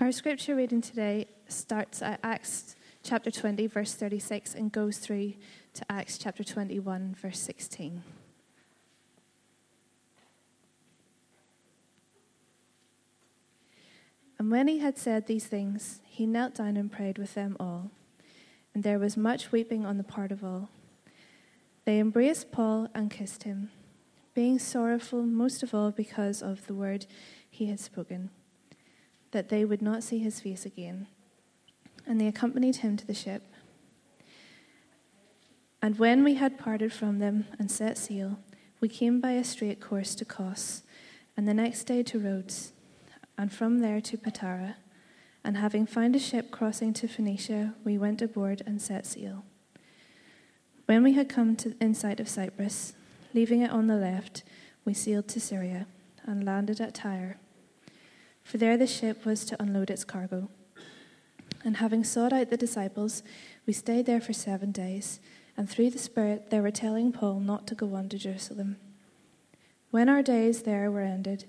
Our scripture reading today starts at Acts chapter 20, verse 36, and goes through to Acts chapter 21, verse 16. And when he had said these things, he knelt down and prayed with them all. And there was much weeping on the part of all. They embraced Paul and kissed him, being sorrowful most of all because of the word he had spoken, that they would not see his face again. And they accompanied him to the ship. And when we had parted from them and set sail, we came by a straight course to Kos, and the next day to Rhodes, and from there to Patara. And having found a ship crossing to Phoenicia, we went aboard and set sail. When we had come to in sight of Cyprus, leaving it on the left, we sailed to Syria and landed at Tyre. For there the ship was to unload its cargo. And having sought out the disciples, we stayed there for seven days, and through the Spirit they were telling Paul not to go on to Jerusalem. When our days there were ended,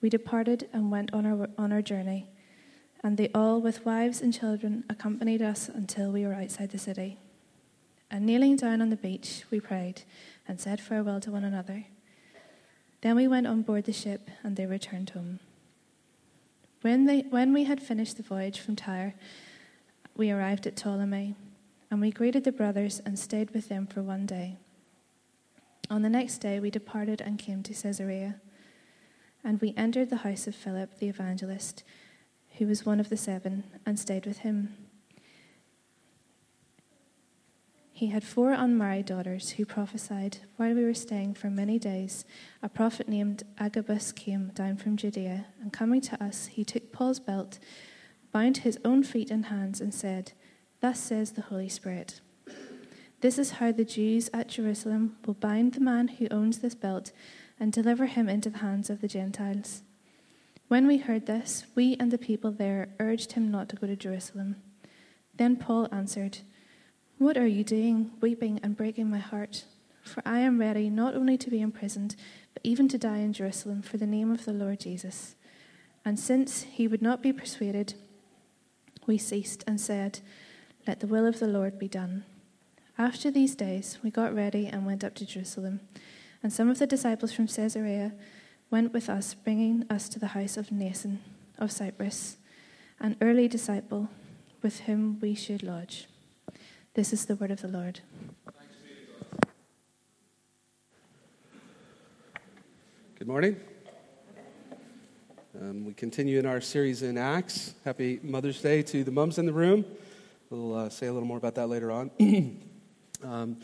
we departed and went on our, on our journey, and they all, with wives and children, accompanied us until we were outside the city. And kneeling down on the beach, we prayed and said farewell to one another. Then we went on board the ship, and they returned home. When, they, when we had finished the voyage from Tyre, we arrived at Ptolemy, and we greeted the brothers and stayed with them for one day. On the next day, we departed and came to Caesarea. And we entered the house of Philip the evangelist, who was one of the seven, and stayed with him. He had four unmarried daughters who prophesied. While we were staying for many days, a prophet named Agabus came down from Judea, and coming to us, he took Paul's belt, bound his own feet and hands, and said, Thus says the Holy Spirit. This is how the Jews at Jerusalem will bind the man who owns this belt and deliver him into the hands of the Gentiles. When we heard this, we and the people there urged him not to go to Jerusalem. Then Paul answered, What are you doing, weeping and breaking my heart? For I am ready not only to be imprisoned, but even to die in Jerusalem for the name of the Lord Jesus. And since he would not be persuaded, we ceased and said, Let the will of the Lord be done. After these days, we got ready and went up to Jerusalem. And some of the disciples from Caesarea went with us, bringing us to the house of Mnason of Cyprus, an early disciple with whom we should lodge. This is the word of the Lord. Good morning. Um, we continue in our series in Acts. Happy Mother's Day to the mums in the room. We'll uh, say a little more about that later on. um,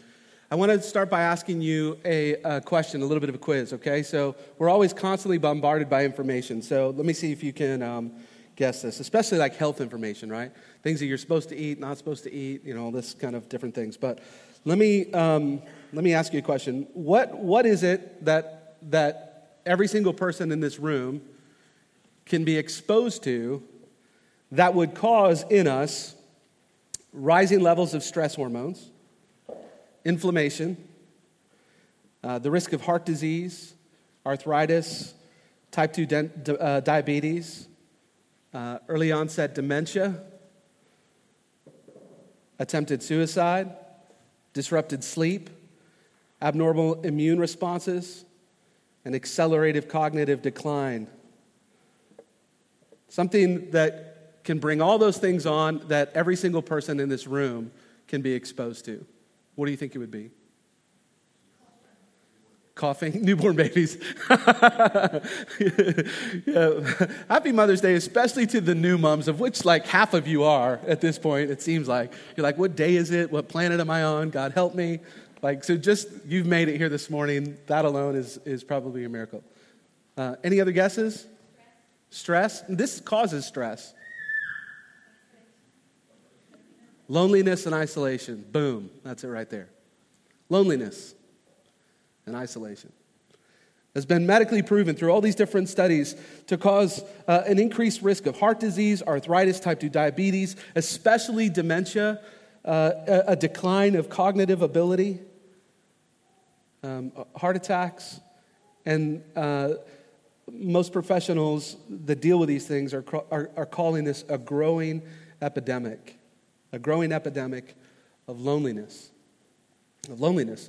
I want to start by asking you a, a, question, a little bit of a quiz, okay? So, we're always constantly bombarded by information. So, let me see if you can um, guess this, especially like health information, right? Things that you're supposed to eat, not supposed to eat, you know, all this kind of different things. But let me, um, let me ask you a question. What, what is it that, that every single person in this room can be exposed to that would cause in us rising levels of stress hormones? inflammation, uh, the risk of heart disease, arthritis, type 2 di- uh, diabetes, uh, early onset dementia, attempted suicide, disrupted sleep, abnormal immune responses, and accelerated cognitive decline. Something that can bring all those things on that every single person in this room can be exposed to. What do you think it would be? Coughing, newborn babies. yeah. Happy Mother's Day, especially to the new moms, of which like half of you are at this point, it seems like. You're like, what day is it? What planet am I on? God help me. Like, so just you've made it here this morning. That alone is, is probably a miracle. Uh, any other guesses? Stress? This causes stress. Loneliness and isolation. Boom. That's it right there. Loneliness and isolation has been medically proven through all these different studies to cause uh, an increased risk of heart disease, arthritis, type 2 diabetes, especially dementia, uh, a, decline of cognitive ability, um, heart attacks, and uh, most professionals that deal with these things are, are, are calling this a growing epidemic, a growing epidemic of loneliness. Of loneliness.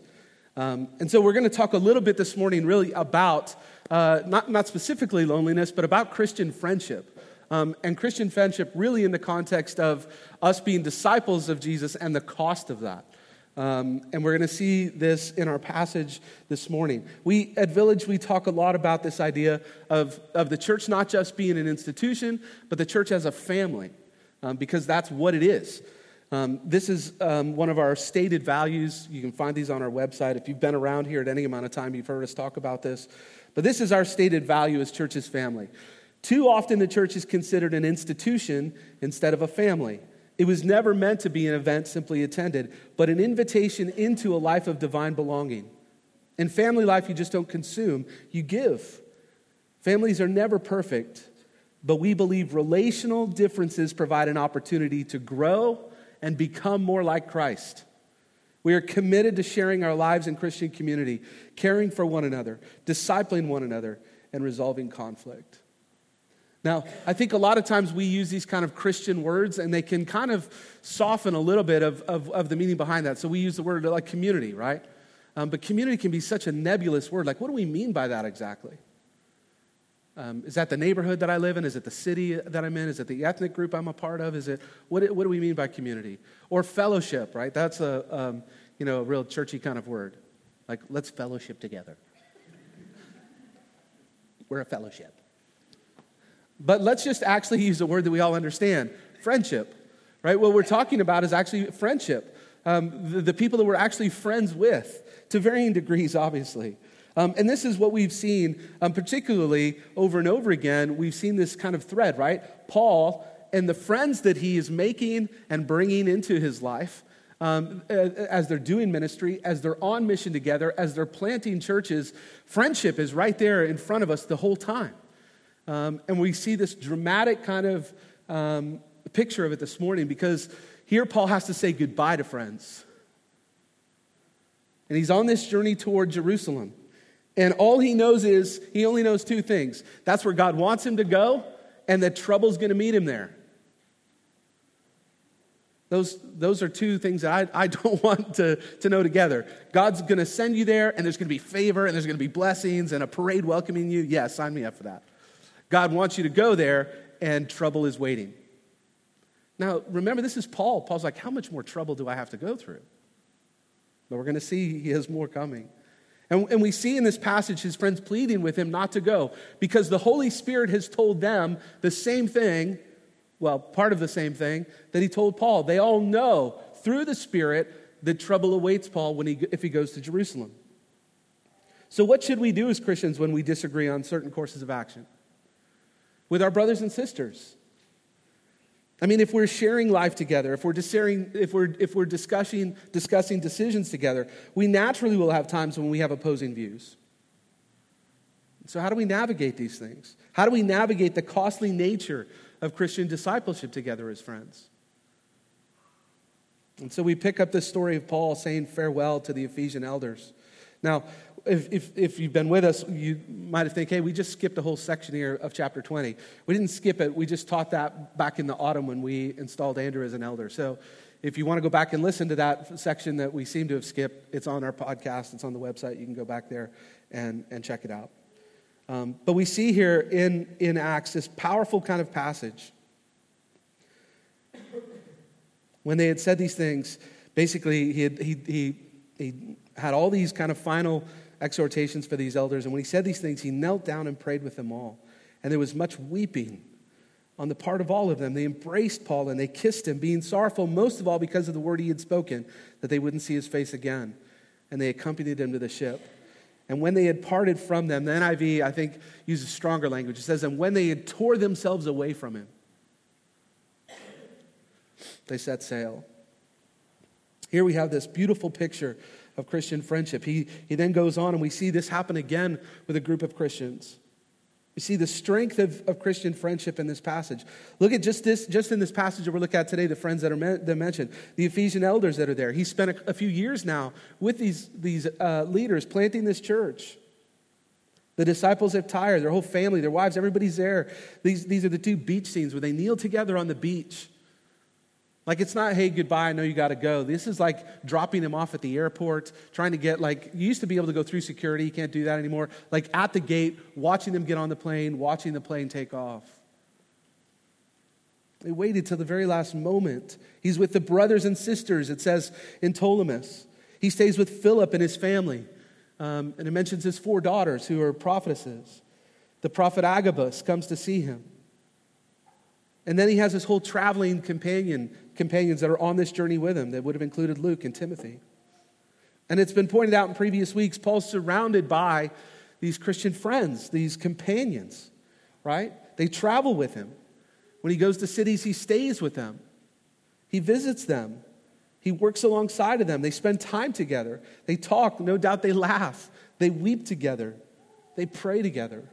Um, and so we're going to talk a little bit this morning, really, about uh, not, not specifically loneliness, but about Christian friendship. Um, and Christian friendship, really, in the context of us being disciples of Jesus and the cost of that. Um, and we're going to see this in our passage this morning. We at Village, we talk a lot about this idea of, of the church not just being an institution, but the church as a family, um, because that's what it is. Um, this is um, one of our stated values. You can find these on our website. If you've been around here at any amount of time, you've heard us talk about this. But this is our stated value as church's family. Too often, the church is considered an institution instead of a family. It was never meant to be an event simply attended, but an invitation into a life of divine belonging. In family life, you just don't consume, you give. Families are never perfect, but we believe relational differences provide an opportunity to grow and become more like Christ. We are committed to sharing our lives in Christian community, caring for one another, discipling one another, and resolving conflict. Now, I think a lot of times we use these kind of Christian words and they can kind of soften a little bit of, of, of the meaning behind that. So we use the word like community, right? Um, but community can be such a nebulous word. Like, what do we mean by that exactly? Um, is that the neighborhood that I live in? Is it the city that I'm in? Is it the ethnic group I'm a part of? Is it what, what do we mean by community or fellowship? Right, that's a um, you know a real churchy kind of word. Like let's fellowship together. We're a fellowship. But let's just actually use a word that we all understand: friendship. Right. What we're talking about is actually friendship. Um, the, the people that we're actually friends with, to varying degrees, obviously. Um, and this is what we've seen, um, particularly over and over again. We've seen this kind of thread, right? Paul and the friends that he is making and bringing into his life um, as they're doing ministry, as they're on mission together, as they're planting churches, friendship is right there in front of us the whole time. Um, and we see this dramatic kind of um, picture of it this morning because here Paul has to say goodbye to friends. And he's on this journey toward Jerusalem. And all he knows is he only knows two things that's where God wants him to go, and that trouble's going to meet him there. Those, those are two things that I, I don't want to, to know together. God's going to send you there, and there's going to be favor, and there's going to be blessings, and a parade welcoming you. Yeah, sign me up for that. God wants you to go there, and trouble is waiting. Now, remember, this is Paul. Paul's like, How much more trouble do I have to go through? But we're going to see he has more coming. And, and we see in this passage his friends pleading with him not to go because the Holy Spirit has told them the same thing, well, part of the same thing that he told Paul. They all know through the Spirit that trouble awaits Paul when he, if he goes to Jerusalem. So, what should we do as Christians when we disagree on certain courses of action? With our brothers and sisters. I mean, if we're sharing life together, if we're, discussing, if we're, if we're discussing, discussing decisions together, we naturally will have times when we have opposing views. So, how do we navigate these things? How do we navigate the costly nature of Christian discipleship together as friends? And so we pick up this story of Paul saying farewell to the Ephesian elders. Now, if, if, if, you've been with us, you might have think, hey, we just skipped a whole section here of chapter 20. We didn't skip it. We just taught that back in the autumn when we installed Andrew as an elder. So if you want to go back and listen to that section that we seem to have skipped, it's on our podcast, it's on the website. You can go back there and, and check it out. Um, but we see here in, in Acts this powerful kind of passage. When they had said these things, basically, he, had, he, he, he had all these kind of final exhortations for these elders. And when he said these things, he knelt down and prayed with them all. And there was much weeping on the part of all of them. They embraced Paul and they kissed him, being sorrowful most of all because of the word he had spoken, that they wouldn't see his face again. And they accompanied him to the ship. And when they had parted from them, the NIV, I think, uses stronger language. It says, And when they had tore themselves away from him, they set sail. Here we have this beautiful picture of Christian friendship. He, he then goes on, and we see this happen again with a group of Christians. We see the strength of, of Christian friendship in this passage. Look at just this, just in this passage that we're looking at today, the friends that are that mentioned, the Ephesian elders that are there. He spent a, a few years now with these, these uh, leaders planting this church. The disciples have tired, their whole family, their wives, everybody's there. These, these are the two beach scenes where they kneel together on the beach. Like it's not, hey, goodbye, I know you got to go. This is like dropping them off at the airport, trying to get, like, you used to be able to go through security. You can't do that anymore. Like at the gate, watching them get on the plane, watching the plane take off. They waited till the very last moment. He's with the brothers and sisters, it says in Ptolemais. He stays with Philip and his family. Um, and it mentions his four daughters who are prophetesses. The prophet Agabus comes to see him. And then he has his whole traveling companion, companions that are on this journey with him that would have included Luke and Timothy. And it's been pointed out in previous weeks, Paul's surrounded by these Christian friends, these companions, right? They travel with him. When he goes to cities, he stays with them, he visits them, he works alongside of them. They spend time together, they talk, no doubt they laugh, they weep together, they pray together.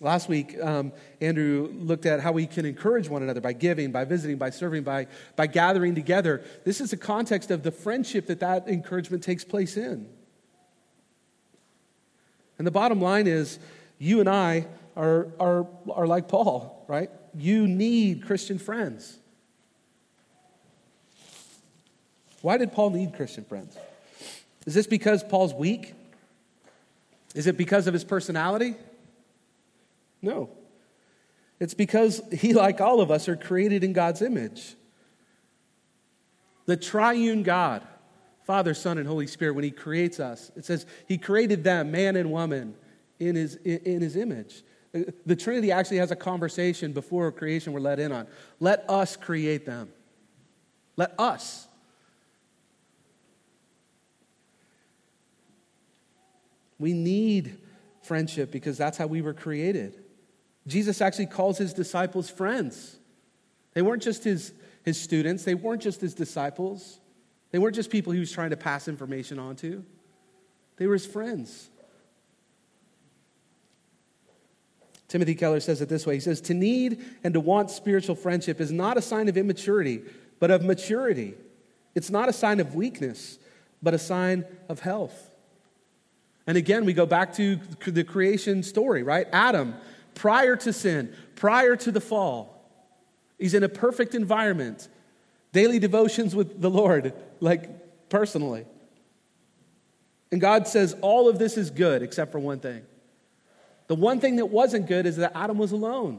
Last week, um, Andrew looked at how we can encourage one another by giving, by visiting, by serving, by, by gathering together. This is the context of the friendship that that encouragement takes place in. And the bottom line is, you and I are, are, are like Paul, right? You need Christian friends. Why did Paul need Christian friends? Is this because Paul's weak? Is it because of his personality? No. It's because he, like all of us, are created in God's image. The triune God, Father, Son, and Holy Spirit, when he creates us, it says he created them, man and woman, in his, in his image. The Trinity actually has a conversation before creation we're let in on. Let us create them. Let us. We need friendship because that's how we were created. Jesus actually calls his disciples friends. They weren't just his, his students, they weren't just his disciples, they weren't just people he was trying to pass information on to, they were his friends. Timothy Keller says it this way He says, To need and to want spiritual friendship is not a sign of immaturity, but of maturity. It's not a sign of weakness, but a sign of health. And again, we go back to the creation story, right? Adam, prior to sin, prior to the fall, he's in a perfect environment, daily devotions with the Lord, like personally. And God says, All of this is good except for one thing. The one thing that wasn't good is that Adam was alone.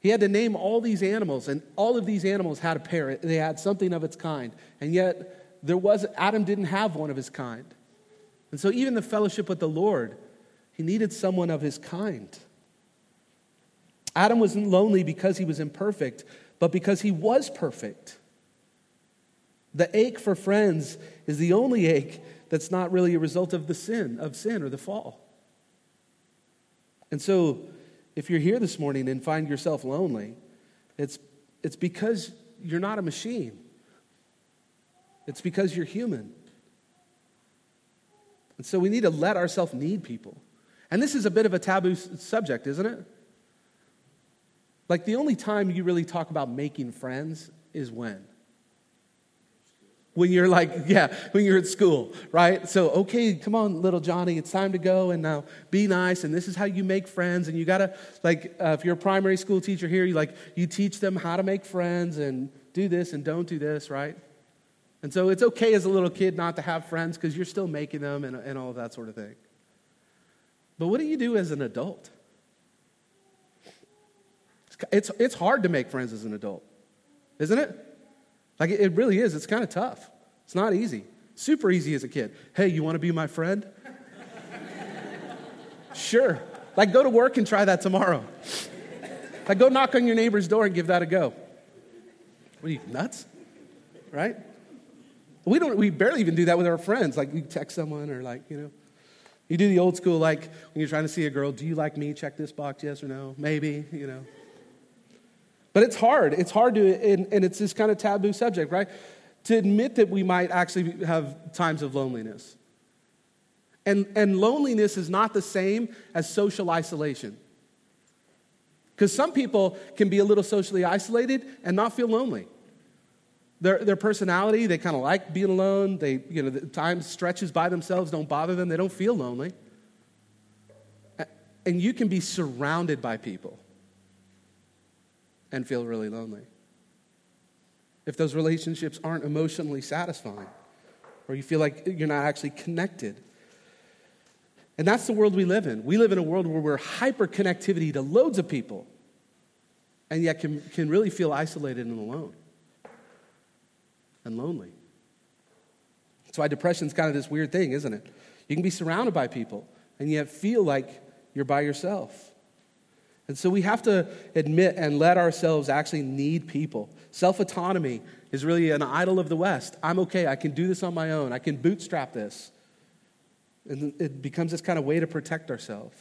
He had to name all these animals, and all of these animals had a parent. They had something of its kind. And yet, there was, Adam didn't have one of his kind. And so, even the fellowship with the Lord, he needed someone of his kind. Adam wasn't lonely because he was imperfect, but because he was perfect. The ache for friends is the only ache that's not really a result of the sin, of sin or the fall. And so, if you're here this morning and find yourself lonely, it's, it's because you're not a machine, it's because you're human. And so, we need to let ourselves need people. And this is a bit of a taboo subject, isn't it? Like, the only time you really talk about making friends is when? when you're like, yeah, when you're at school, right? So, okay, come on, little Johnny, it's time to go and now be nice. And this is how you make friends. And you gotta, like, uh, if you're a primary school teacher here, you like, you teach them how to make friends and do this and don't do this, right? And so it's okay as a little kid not to have friends because you're still making them and, and all of that sort of thing. But what do you do as an adult? It's, it's hard to make friends as an adult, isn't it? Like, it really is. It's kind of tough. It's not easy. Super easy as a kid. Hey, you want to be my friend? sure. Like, go to work and try that tomorrow. Like, go knock on your neighbor's door and give that a go. What are you, nuts? Right? We don't, we barely even do that with our friends. Like, we text someone or, like, you know. You do the old school, like, when you're trying to see a girl, do you like me? Check this box, yes or no? Maybe, you know. But it's hard. It's hard to, and, and it's this kind of taboo subject, right? To admit that we might actually have times of loneliness. And, and loneliness is not the same as social isolation. Because some people can be a little socially isolated and not feel lonely. Their, their personality, they kind of like being alone. They, you know, the time stretches by themselves, don't bother them. They don't feel lonely. And you can be surrounded by people and feel really lonely. If those relationships aren't emotionally satisfying, or you feel like you're not actually connected. And that's the world we live in. We live in a world where we're hyper connectivity to loads of people, and yet can, can really feel isolated and alone and lonely. That's why depression's kind of this weird thing, isn't it? You can be surrounded by people and yet feel like you're by yourself. And so we have to admit and let ourselves actually need people. Self autonomy is really an idol of the West. I'm okay, I can do this on my own, I can bootstrap this. And it becomes this kind of way to protect ourselves.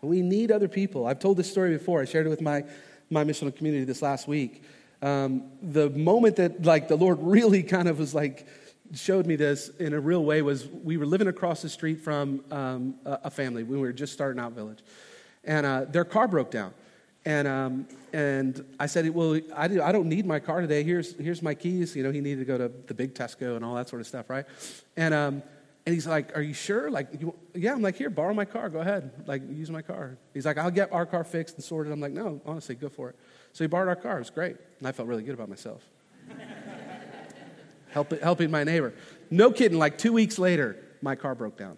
We need other people. I've told this story before. I shared it with my, my missional community this last week um, the moment that like the Lord really kind of was like showed me this in a real way was we were living across the street from um, a, family. We were just starting out village, and uh, their car broke down. And, um, and I said, well, I, do, I don't need my car today. Here's, here's my keys. You know, he needed to go to the big Tesco and all that sort of stuff, right? And, um, and he's like, are you sure? Like, you, yeah, I'm like, here, borrow my car. Go ahead. Like, use my car. He's like, I'll get our car fixed and sorted. I'm like, no, honestly, go for it. So he borrowed our car. It was great. And I felt really good about myself. Help, helping my neighbor. No kidding, like two weeks later, my car broke down.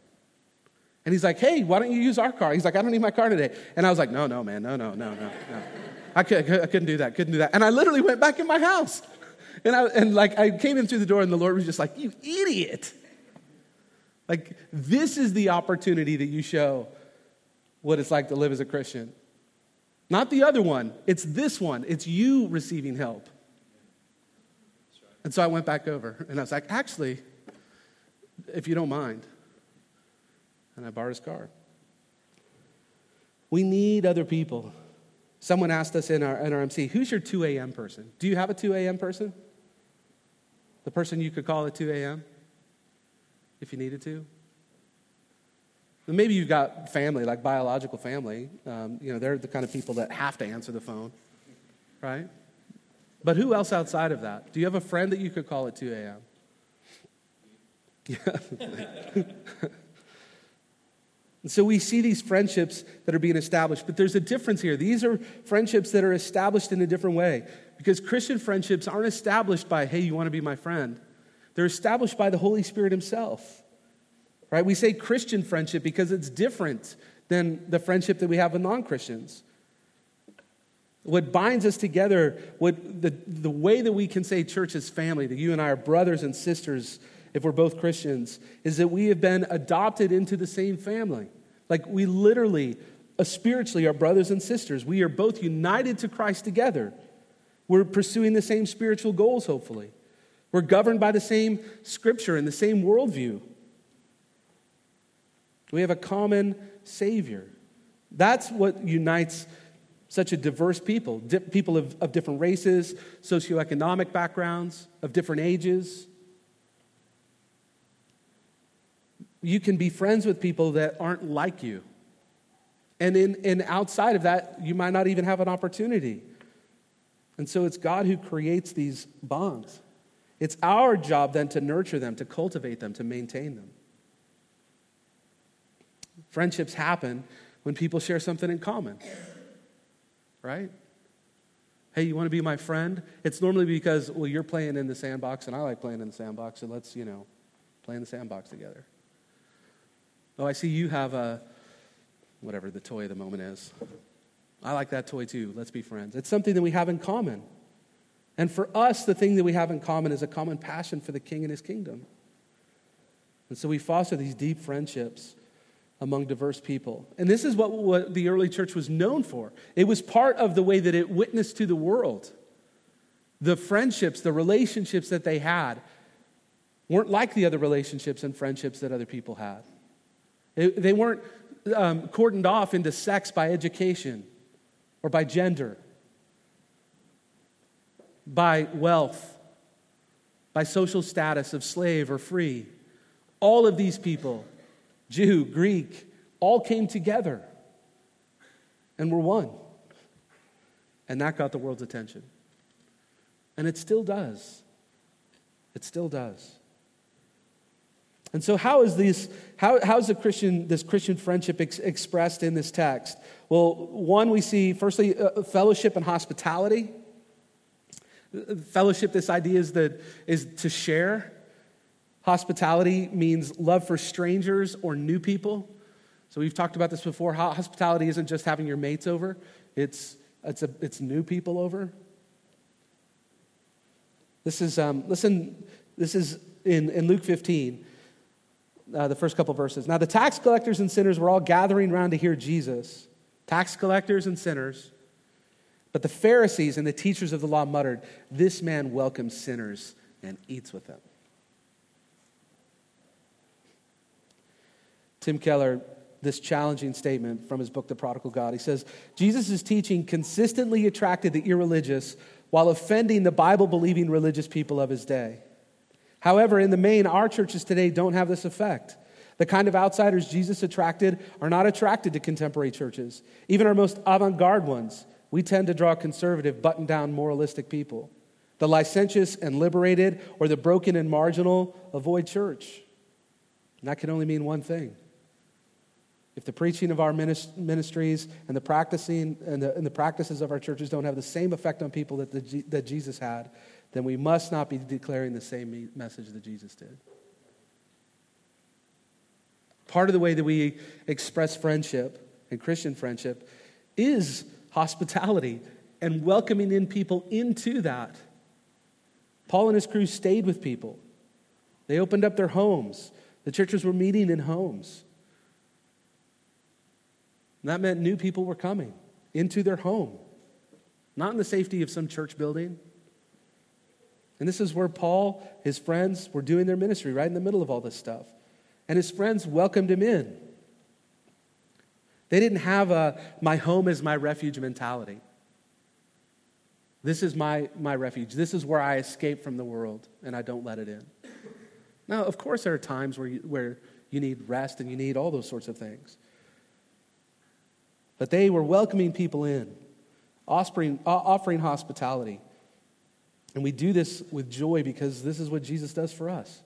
And he's like, hey, why don't you use our car? He's like, I don't need my car today. And I was like, no, no, man, no, no, no, no, no. I, could, I couldn't do that, couldn't do that. And I literally went back in my house. And, I, and like, I came in through the door, and the Lord was just like, you idiot. Like, this is the opportunity that you show what it's like to live as a Christian. Not the other one, it's this one. It's you receiving help. And so I went back over and I was like, actually, if you don't mind. And I borrowed his car. We need other people. Someone asked us in our, NRMC, who's your 2 a.m. person? Do you have a 2 a.m. person? The person you could call at 2 a.m. if you needed to? Maybe you've got family, like biological family. Um, you know, they're the kind of people that have to answer the phone, right? But who else outside of that? Do you have a friend that you could call at 2 a.m.? Yeah. and so we see these friendships that are being established, but there's a difference here. These are friendships that are established in a different way because Christian friendships aren't established by, hey, you want to be my friend. They're established by the Holy Spirit Himself. Right? We say Christian friendship because it's different than the friendship that we have with non Christians. What binds us together, what the, the way that we can say church is family, that you and I are brothers and sisters if we're both Christians, is that we have been adopted into the same family. Like we literally, uh, spiritually, are brothers and sisters. We are both united to Christ together. We're pursuing the same spiritual goals, hopefully. We're governed by the same scripture and the same worldview. We have a common Savior. That's what unites such a diverse people Di- people of, of different races, socioeconomic backgrounds, of different ages. You can be friends with people that aren't like you. And, in, and outside of that, you might not even have an opportunity. And so it's God who creates these bonds. It's our job then to nurture them, to cultivate them, to maintain them. Friendships happen when people share something in common, right? Hey, you want to be my friend? It's normally because, well, you're playing in the sandbox and I like playing in the sandbox, so let's, you know, play in the sandbox together. Oh, I see you have a, whatever the toy of the moment is. I like that toy too. Let's be friends. It's something that we have in common. And for us, the thing that we have in common is a common passion for the king and his kingdom. And so we foster these deep friendships among diverse people. And this is what, what the early church was known for. It was part of the way that it witnessed to the world. The friendships, the relationships that they had weren't like the other relationships and friendships that other people had. It, they weren't um, cordoned off into sex by education or by gender, by wealth, by social status of slave or free. All of these people Jew, Greek, all came together and were one. And that got the world's attention. And it still does. It still does. And so, how is this? How, how is the Christian this Christian friendship ex- expressed in this text? Well, one we see firstly uh, fellowship and hospitality. Fellowship, this idea is that is to share. Hospitality means love for strangers or new people. So we've talked about this before. Hospitality isn't just having your mates over; it's it's a, it's new people over. This is um, listen. This is in, in Luke 15, uh, the first couple verses. Now the tax collectors and sinners were all gathering around to hear Jesus. Tax collectors and sinners. But the Pharisees and the teachers of the law muttered, This man welcomes sinners and eats with them. Tim Keller, this challenging statement from his book, The Prodigal God. He says, Jesus' teaching consistently attracted the irreligious while offending the Bible believing religious people of his day. However, in the main, our churches today don't have this effect. The kind of outsiders Jesus attracted are not attracted to contemporary churches, even our most avant garde ones we tend to draw conservative, button down, moralistic people. The licentious and liberated, or the broken and marginal, avoid church. And that can only mean one thing. If the preaching of our ministries and the practicing and the, and the practices of our churches don't have the same effect on people that, the, that Jesus had, then we must not be declaring the same message that Jesus did. Part of the way that we express friendship and Christian friendship is hospitality and welcoming in people into that. Paul and his crew stayed with people. They opened up their homes. The churches were meeting in homes. And that meant new people were coming into their home, not in the safety of some church building. And this is where Paul, his friends, were doing their ministry, right in the middle of all this stuff. And his friends welcomed him in. They didn't have a my home is my refuge mentality. This is my, my refuge. This is where I escape from the world and I don't let it in. Now, of course, there are times where you, where you need rest and you need all those sorts of things. But they were welcoming people in, offering, offering hospitality. And we do this with joy because this is what Jesus does for us.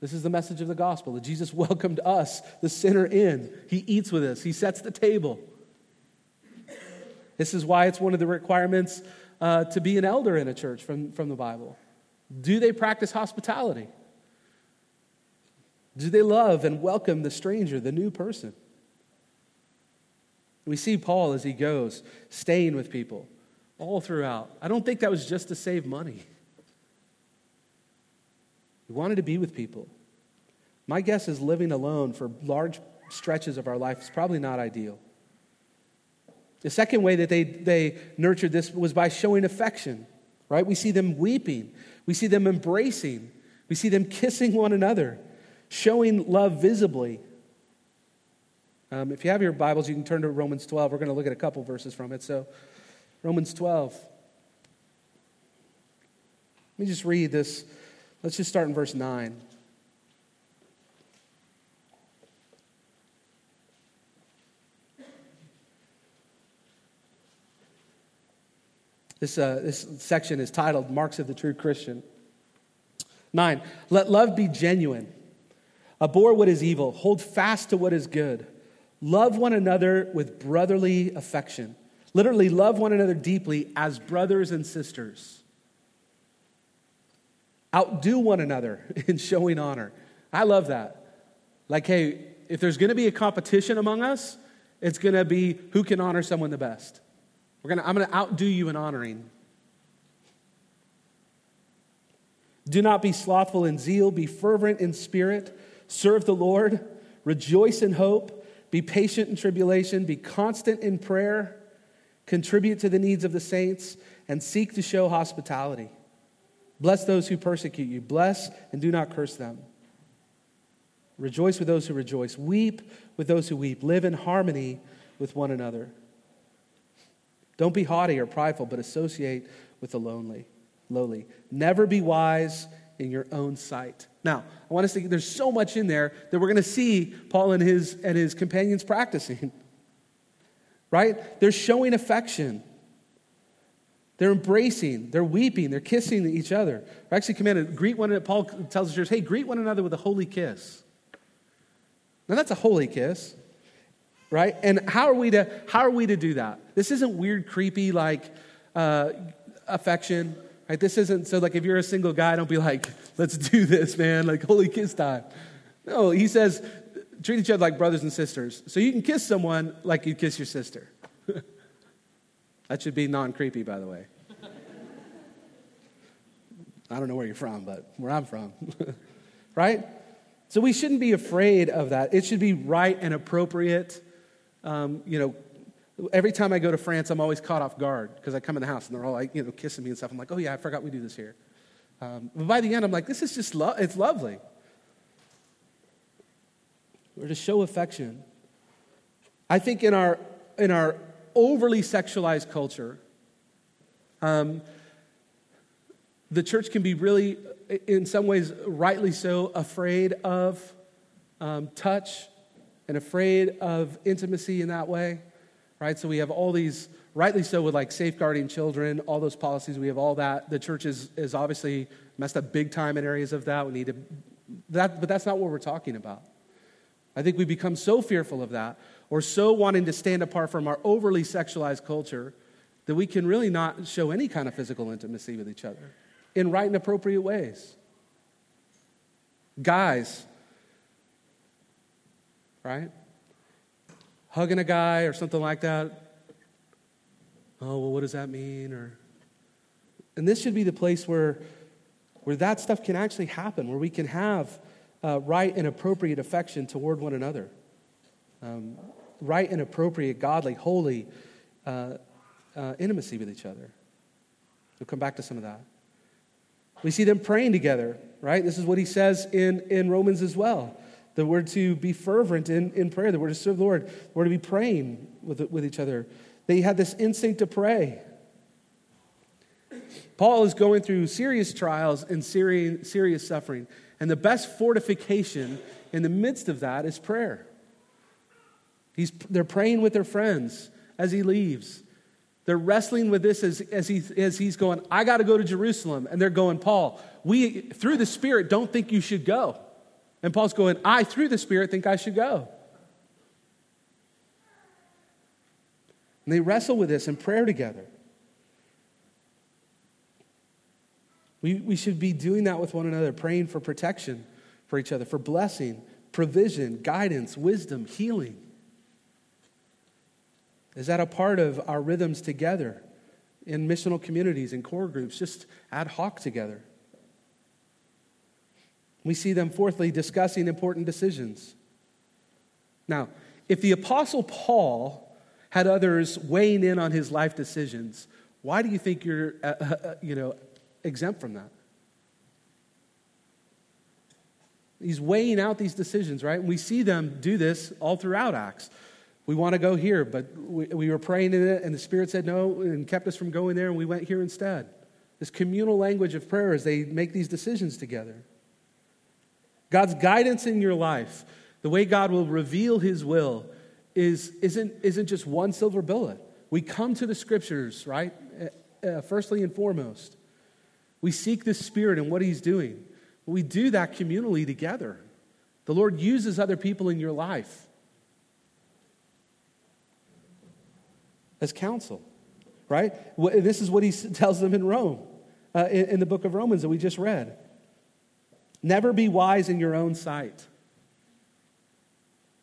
This is the message of the gospel that Jesus welcomed us, the sinner, in. He eats with us, He sets the table. This is why it's one of the requirements uh, to be an elder in a church from, from the Bible. Do they practice hospitality? Do they love and welcome the stranger, the new person? We see Paul as he goes, staying with people all throughout. I don't think that was just to save money. He wanted to be with people. My guess is living alone for large stretches of our life is probably not ideal. The second way that they, they nurtured this was by showing affection, right? We see them weeping, we see them embracing, we see them kissing one another, showing love visibly. Um, if you have your Bibles, you can turn to Romans 12. We're going to look at a couple verses from it. So, Romans 12. Let me just read this Let's just start in verse 9. This, uh, this section is titled Marks of the True Christian. 9. Let love be genuine. Abhor what is evil. Hold fast to what is good. Love one another with brotherly affection. Literally, love one another deeply as brothers and sisters outdo one another in showing honor. I love that. Like, hey, if there's going to be a competition among us, it's going to be who can honor someone the best. We're gonna, I'm going to outdo you in honoring. Do not be slothful in zeal, be fervent in spirit, serve the Lord, rejoice in hope, be patient in tribulation, be constant in prayer, contribute to the needs of the saints, and seek to show hospitality. Bless those who persecute you. Bless and do not curse them. Rejoice with those who rejoice. Weep with those who weep. Live in harmony with one another. Don't be haughty or prideful, but associate with the lonely, lowly. Never be wise in your own sight. Now, I want to say there's so much in there that we're going to see Paul and his and his companions practicing. Right? They're showing affection. They're embracing, they're weeping, they're kissing each other. We're actually commanded, greet one another. Paul tells the church, hey, greet one another with a holy kiss. Now that's a holy kiss, right? And how are we to how are we to do that? This isn't weird, creepy like uh, affection, right? This isn't so like if you're a single guy, don't be like, let's do this, man, like holy kiss time. No, he says, treat each other like brothers and sisters. So you can kiss someone like you kiss your sister. that should be non creepy, by the way. I don't know where you're from, but where I'm from. right? So we shouldn't be afraid of that. It should be right and appropriate. Um, you know, every time I go to France, I'm always caught off guard because I come in the house and they're all like, you know, kissing me and stuff. I'm like, oh yeah, I forgot we do this here. Um, but by the end, I'm like, this is just, lo- it's lovely. Or to show affection. I think in our, in our overly sexualized culture, um, the church can be really, in some ways, rightly so, afraid of um, touch and afraid of intimacy in that way, right? So we have all these, rightly so, with like safeguarding children, all those policies, we have all that. The church is, is obviously messed up big time in areas of that. We need to, that, but that's not what we're talking about. I think we become so fearful of that or so wanting to stand apart from our overly sexualized culture that we can really not show any kind of physical intimacy with each other in right and appropriate ways. Guys, right? Hugging a guy or something like that. Oh, well, what does that mean? Or, and this should be the place where, where that stuff can actually happen, where we can have uh, right and appropriate affection toward one another. Um, right and appropriate, godly, holy uh, uh, intimacy with each other. We'll come back to some of that. We see them praying together, right? This is what he says in, in Romans as well. The word to be fervent in, in prayer, the word to serve the Lord, word to be praying with, with each other. They had this instinct to pray. Paul is going through serious trials and serious, serious suffering. And the best fortification in the midst of that is prayer. He's, they're praying with their friends as he leaves. They're wrestling with this as, as, he, as he's going, I got to go to Jerusalem. And they're going, Paul, we, through the Spirit, don't think you should go. And Paul's going, I, through the Spirit, think I should go. And they wrestle with this in prayer together. We, we should be doing that with one another, praying for protection for each other, for blessing, provision, guidance, wisdom, healing. Is that a part of our rhythms together in missional communities, in core groups, just ad hoc together? We see them, fourthly, discussing important decisions. Now, if the Apostle Paul had others weighing in on his life decisions, why do you think you're uh, uh, uh you know, exempt from that? He's weighing out these decisions, right? And we see them do this all throughout Acts. We want to go here, but we, we were praying in it, and the Spirit said no and kept us from going there, and we went here instead. This communal language of prayer as they make these decisions together. God's guidance in your life, the way God will reveal His will, is, isn't, isn't just one silver bullet. We come to the scriptures, right? Uh, firstly and foremost. We seek the Spirit and what He's doing. We do that communally together. The Lord uses other people in your life. as counsel, right? This is what he tells them in Rome, uh, in, in the book of Romans that we just read. Never be wise in your own sight.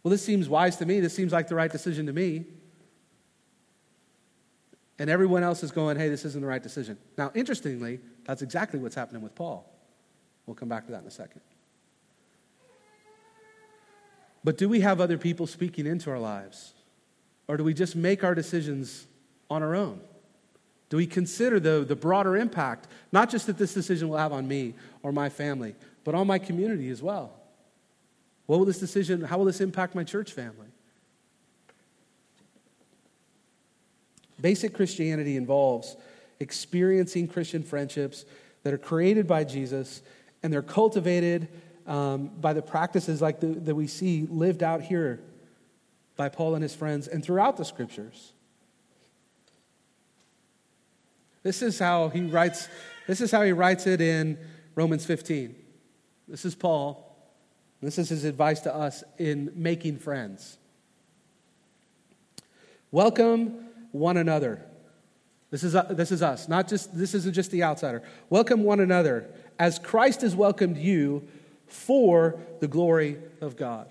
Well, this seems wise to me. This seems like the right decision to me. And everyone else is going, hey, this isn't the right decision. Now, interestingly, that's exactly what's happening with Paul. We'll come back to that in a second. But do we have other people speaking into our lives? Or do we just make our decisions on our own? Do we consider, though, the broader impact, not just that this decision will have on me or my family, but on my community as well? What will this decision, how will this impact my church family? Basic Christianity involves experiencing Christian friendships that are created by Jesus and they're cultivated um, by the practices like the, that we see lived out here by Paul and his friends and throughout the scriptures. This is how he writes, this is how he writes it in Romans 15. This is Paul. This is his advice to us in making friends. Welcome one another. This is, uh, this is us, not just, this isn't just the outsider. Welcome one another as Christ has welcomed you for the glory of God.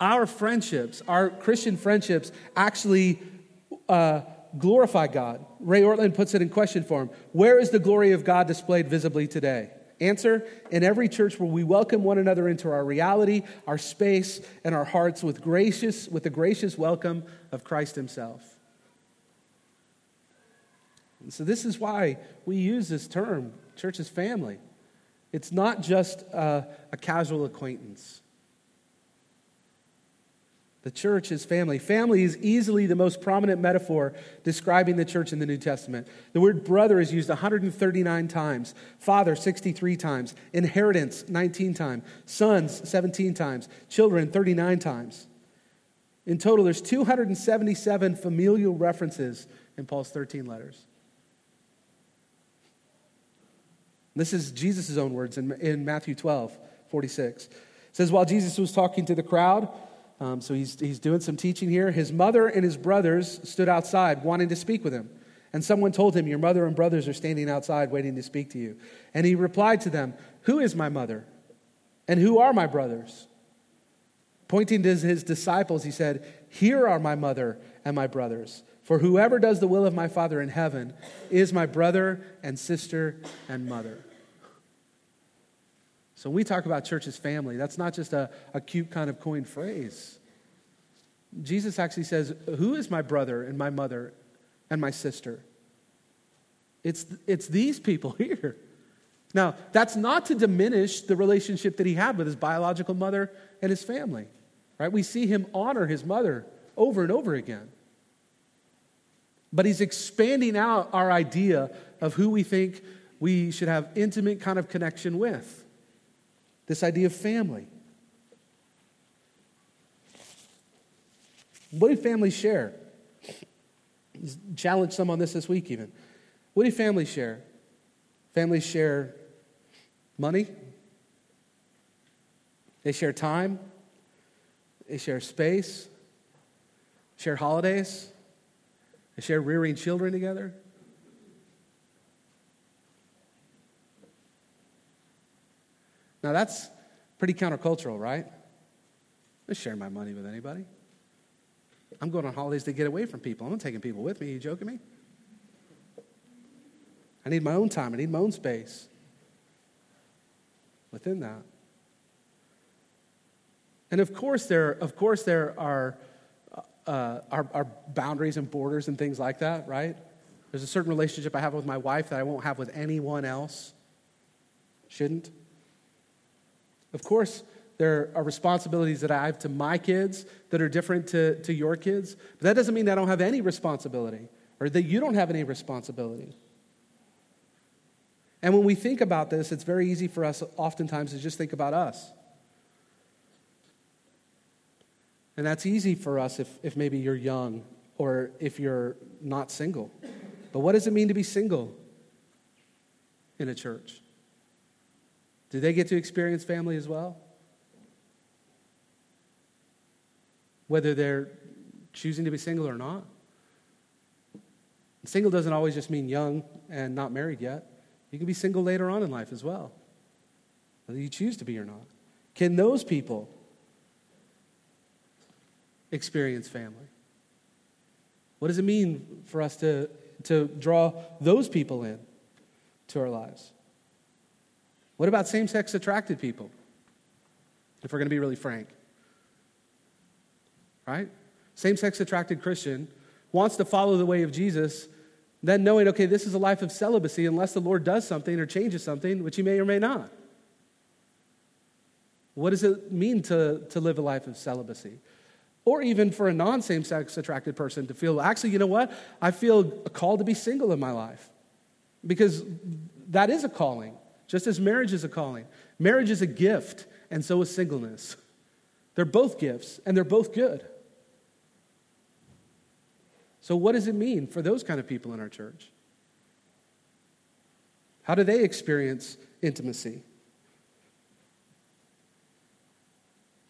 Our friendships, our Christian friendships, actually uh, glorify God. Ray Ortlund puts it in question form Where is the glory of God displayed visibly today? Answer In every church where we welcome one another into our reality, our space, and our hearts with, gracious, with the gracious welcome of Christ Himself. And so, this is why we use this term, church is family. It's not just a, a casual acquaintance. The church is family. Family is easily the most prominent metaphor describing the church in the New Testament. The word brother is used 139 times, father 63 times, inheritance 19 times, sons 17 times, children 39 times. In total, there's 277 familial references in Paul's 13 letters. This is Jesus' own words in, in Matthew 12, 46. It says, While Jesus was talking to the crowd, um, so he's, he's doing some teaching here, his mother and his brothers stood outside wanting to speak with him. And someone told him, Your mother and brothers are standing outside waiting to speak to you. And he replied to them, Who is my mother? And who are my brothers? Pointing to his disciples, he said, Here are my mother and my brothers. For whoever does the will of my Father in heaven is my brother and sister and mother. So when we talk about church as family, that's not just a, a cute kind of coined phrase. Jesus actually says, Who is my brother and my mother and my sister? It's, it's these people here. Now, that's not to diminish the relationship that he had with his biological mother and his family, right? We see him honor his mother over and over again. But he's expanding out our idea of who we think we should have intimate kind of connection with this idea of family. What do families share? Challenge some on this this week, even. What do families share? Families share money, they share time, they share space, share holidays, they share rearing children together. Now, that's pretty countercultural, right? I share my money with anybody. I'm going on holidays to get away from people. I'm not taking people with me. Are you joking me? I need my own time. I need my own space within that. And of course, there, of course, there are, uh, are, are boundaries and borders and things like that, right? There's a certain relationship I have with my wife that I won't have with anyone else. Shouldn't. Of course, there are responsibilities that I have to my kids that are different to, to your kids, but that doesn't mean I don't have any responsibility or that you don't have any responsibility. And when we think about this, it's very easy for us oftentimes to just think about us. And that's easy for us if, if maybe you're young or if you're not single. But what does it mean to be single in a church? Do they get to experience family as well? Whether they're choosing to be single or not. Single doesn't always just mean young and not married yet. You can be single later on in life as well, whether you choose to be or not. Can those people experience family? What does it mean for us to, to draw those people in to our lives? What about same sex attracted people? If we're going to be really frank. Right? Same sex attracted Christian wants to follow the way of Jesus, then knowing, okay, this is a life of celibacy unless the Lord does something or changes something, which he may or may not. What does it mean to, to live a life of celibacy? Or even for a non same sex attracted person to feel, actually, you know what? I feel a call to be single in my life. Because that is a calling just as marriage is a calling. Marriage is a gift, and so is singleness. They're both gifts, and they're both good. So, what does it mean for those kind of people in our church? How do they experience intimacy?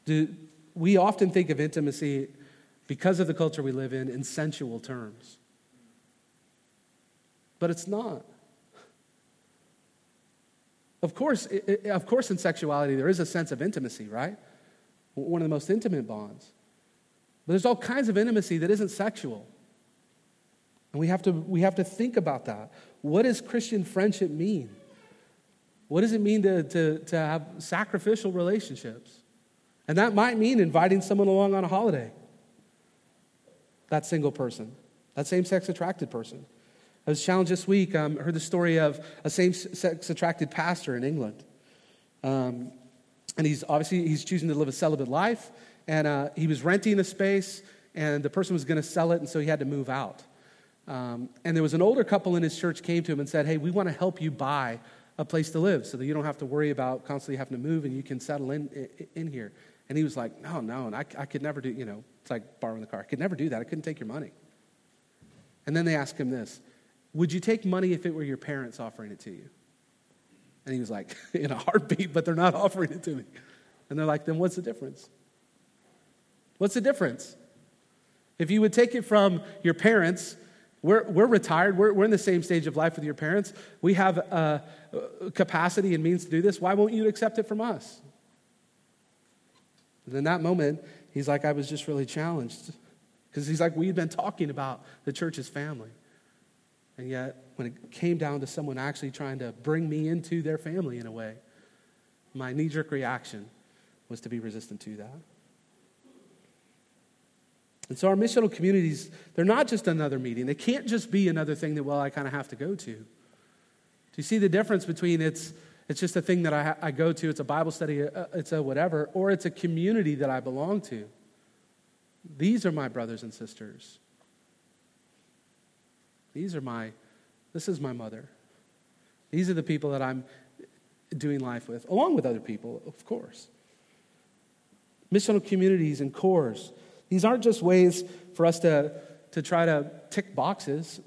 Do, we often think of intimacy because of the culture we live in in sensual terms. But it's not. Of course, of course, in sexuality, there is a sense of intimacy, right? One of the most intimate bonds. But there's all kinds of intimacy that isn't sexual. And we have to, we have to think about that. What does Christian friendship mean? What does it mean to, to, to have sacrificial relationships? And that might mean inviting someone along on a holiday. That single person, that same sex attracted person. I was challenged this week. Um, I heard the story of a same sex attracted pastor in England. Um, and he's obviously he's choosing to live a celibate life. And uh, he was renting a space, and the person was going to sell it, and so he had to move out. Um, and there was an older couple in his church came to him and said, "Hey, we want to help you buy a place to live, so that you don't have to worry about constantly having to move, and you can settle in in, in here." And he was like, "No, no, and I, I could never do. You know, it's like borrowing the car. I could never do that. I couldn't take your money." And then they asked him this would you take money if it were your parents offering it to you? And he was like, In a heartbeat, but they're not offering it to me. And they're like, Then what's the difference? What's the difference? If you would take it from your parents, we're, we're retired, we're, we're in the same stage of life with your parents, we have a, a capacity and means to do this. Why won't you accept it from us? And in that moment, he's like, I was just really challenged. Because he's like, we've been talking about the church's family. And yet, when it came down to someone actually trying to bring me into their family in a way, my knee jerk reaction was to be resistant to that. And so, our missional communities, they're not just another meeting. They can't just be another thing that, well, I kind of have to go to. Do you see the difference between it's, it's just a thing that I, I go to, it's a Bible study, uh, it's a whatever, or it's a community that I belong to? These are my brothers and sisters. These are my, this is my mother. These are the people that I'm doing life with, along with other people, of course. Missional communities and cores. These aren't just ways for us to, to try to tick boxes.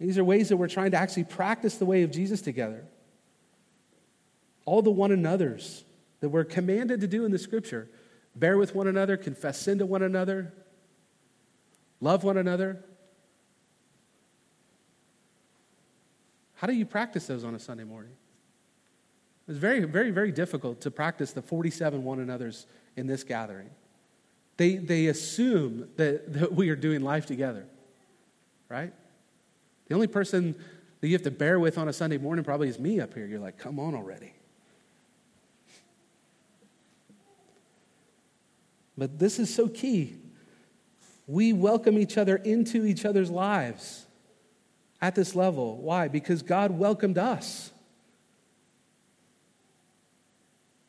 These are ways that we're trying to actually practice the way of Jesus together. All the one another's that we're commanded to do in the scripture bear with one another, confess sin to one another, love one another, How do you practice those on a Sunday morning? It's very, very, very difficult to practice the 47 one another's in this gathering. They, they assume that, that we are doing life together, right? The only person that you have to bear with on a Sunday morning probably is me up here. You're like, come on already. But this is so key. We welcome each other into each other's lives at this level. Why? Because God welcomed us.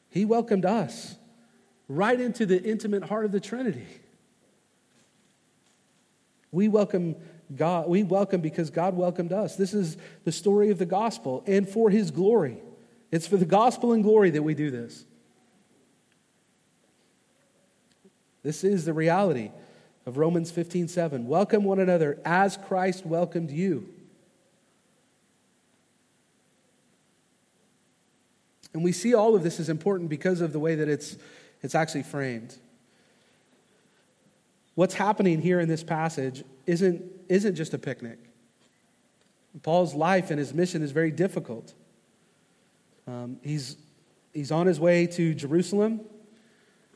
He welcomed us right into the intimate heart of the Trinity. We welcome God, we welcome because God welcomed us. This is the story of the gospel and for his glory. It's for the gospel and glory that we do this. This is the reality of Romans 15 7. Welcome one another as Christ welcomed you. And we see all of this is important because of the way that it's, it's actually framed. What's happening here in this passage isn't, isn't just a picnic. Paul's life and his mission is very difficult. Um, he's, he's on his way to Jerusalem.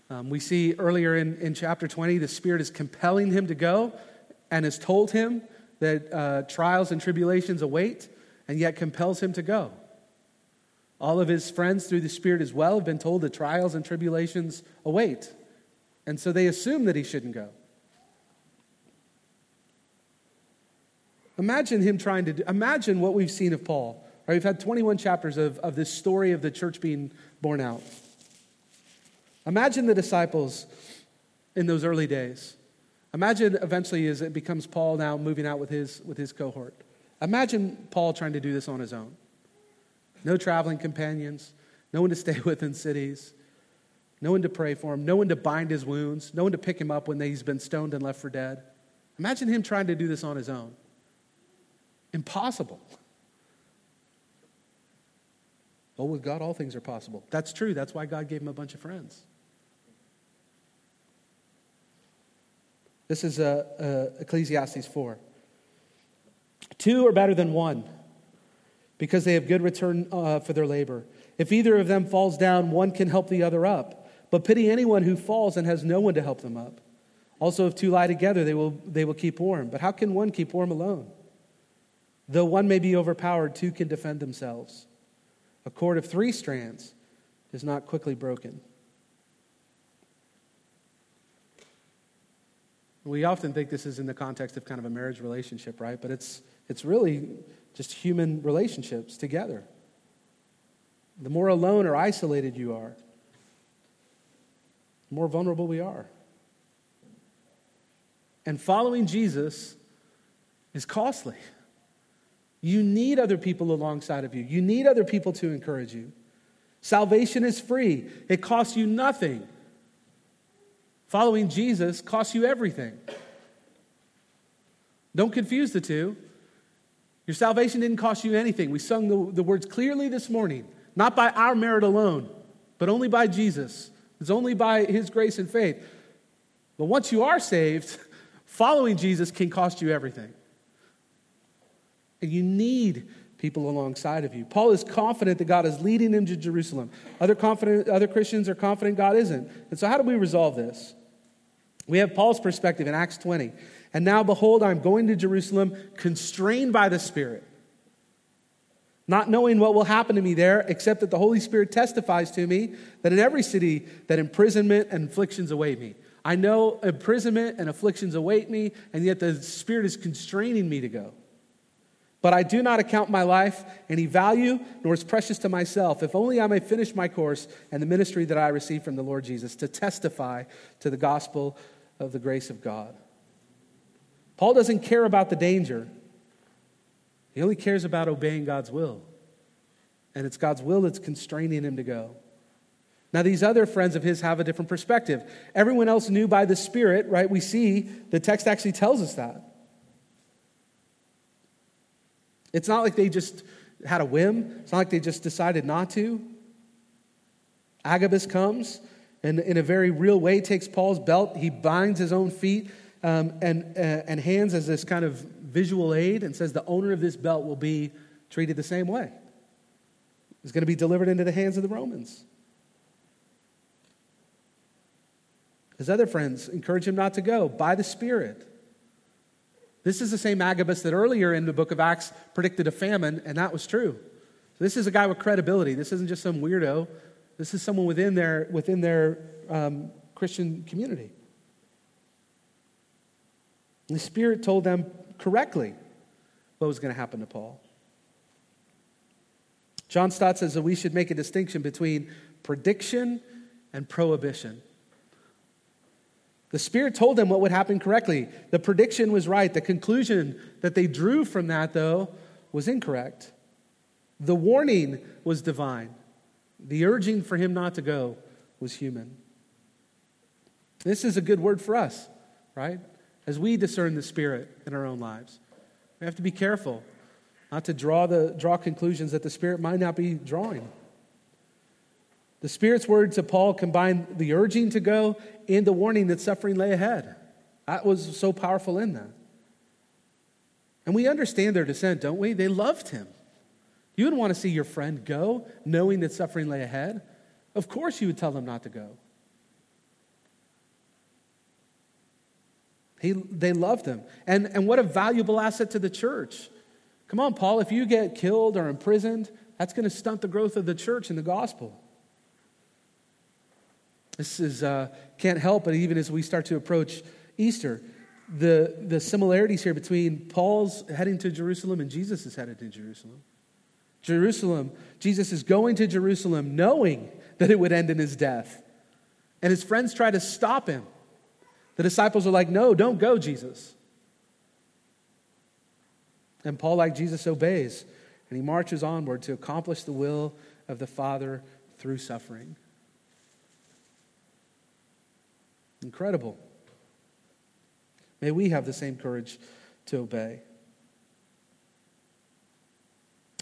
Um, we see earlier in, in chapter 20, the Spirit is compelling him to go and has told him that uh, trials and tribulations await, and yet compels him to go. All of his friends through the Spirit as well have been told that trials and tribulations await. And so they assume that he shouldn't go. Imagine him trying to do, imagine what we've seen of Paul. Right, we've had 21 chapters of, of this story of the church being born out. Imagine the disciples in those early days. Imagine eventually as it becomes Paul now moving out with his, with his cohort. Imagine Paul trying to do this on his own no traveling companions, no one to stay with in cities, no one to pray for him, no one to bind his wounds, no one to pick him up when he's been stoned and left for dead. Imagine him trying to do this on his own. Impossible. Well, with God, all things are possible. That's true. That's why God gave him a bunch of friends. This is uh, uh, Ecclesiastes 4. Two are better than one because they have good return uh, for their labor. If either of them falls down, one can help the other up. But pity anyone who falls and has no one to help them up. Also, if two lie together, they will, they will keep warm. But how can one keep warm alone? Though one may be overpowered, two can defend themselves. A cord of three strands is not quickly broken. We often think this is in the context of kind of a marriage relationship, right? But it's, it's really just human relationships together. The more alone or isolated you are, the more vulnerable we are. And following Jesus is costly. You need other people alongside of you, you need other people to encourage you. Salvation is free, it costs you nothing. Following Jesus costs you everything. Don't confuse the two. Your salvation didn't cost you anything. We sung the, the words clearly this morning, not by our merit alone, but only by Jesus. It's only by his grace and faith. But once you are saved, following Jesus can cost you everything. And you need people alongside of you. Paul is confident that God is leading him to Jerusalem. Other, confident, other Christians are confident God isn't. And so, how do we resolve this? We have Paul's perspective in Acts 20. And now, behold, I'm going to Jerusalem, constrained by the Spirit, not knowing what will happen to me there, except that the Holy Spirit testifies to me that in every city that imprisonment and afflictions await me. I know imprisonment and afflictions await me, and yet the Spirit is constraining me to go. But I do not account my life any value, nor is precious to myself, if only I may finish my course and the ministry that I received from the Lord Jesus to testify to the gospel of the grace of God. Paul doesn't care about the danger, he only cares about obeying God's will. And it's God's will that's constraining him to go. Now, these other friends of his have a different perspective. Everyone else knew by the Spirit, right? We see the text actually tells us that. It's not like they just had a whim, it's not like they just decided not to. Agabus comes and in a very real way takes Paul's belt. He binds his own feet um, and, uh, and hands as this kind of visual aid and says the owner of this belt will be treated the same way. He's going to be delivered into the hands of the Romans. His other friends encourage him not to go by the Spirit. This is the same Agabus that earlier in the book of Acts predicted a famine, and that was true. So this is a guy with credibility. This isn't just some weirdo this is someone within their, within their um, Christian community. And the Spirit told them correctly what was going to happen to Paul. John Stott says that we should make a distinction between prediction and prohibition. The Spirit told them what would happen correctly. The prediction was right. The conclusion that they drew from that, though, was incorrect. The warning was divine. The urging for him not to go was human. This is a good word for us, right? As we discern the Spirit in our own lives, we have to be careful not to draw, the, draw conclusions that the Spirit might not be drawing. The Spirit's word to Paul combined the urging to go and the warning that suffering lay ahead. That was so powerful in that. And we understand their dissent, don't we? They loved him. You would want to see your friend go knowing that suffering lay ahead. Of course, you would tell them not to go. He, they loved him. And, and what a valuable asset to the church. Come on, Paul, if you get killed or imprisoned, that's going to stunt the growth of the church and the gospel. This is, uh, can't help but even as we start to approach Easter, the, the similarities here between Paul's heading to Jerusalem and Jesus is headed to Jerusalem. Jerusalem, Jesus is going to Jerusalem knowing that it would end in his death. And his friends try to stop him. The disciples are like, No, don't go, Jesus. And Paul, like Jesus, obeys, and he marches onward to accomplish the will of the Father through suffering. Incredible. May we have the same courage to obey.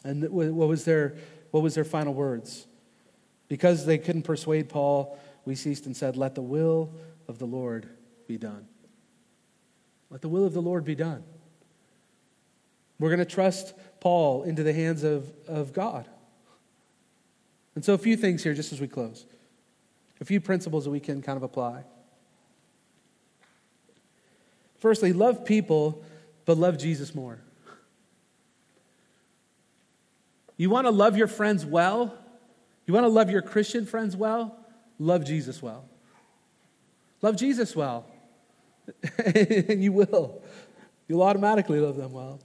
And what was their, what was their final words? Because they couldn't persuade Paul, we ceased and said, Let the will of the Lord be done. Let the will of the Lord be done. We're going to trust Paul into the hands of, of God. And so, a few things here just as we close, a few principles that we can kind of apply. Firstly, love people, but love Jesus more. You want to love your friends well? You want to love your Christian friends well? Love Jesus well. Love Jesus well. And you will. You'll automatically love them well.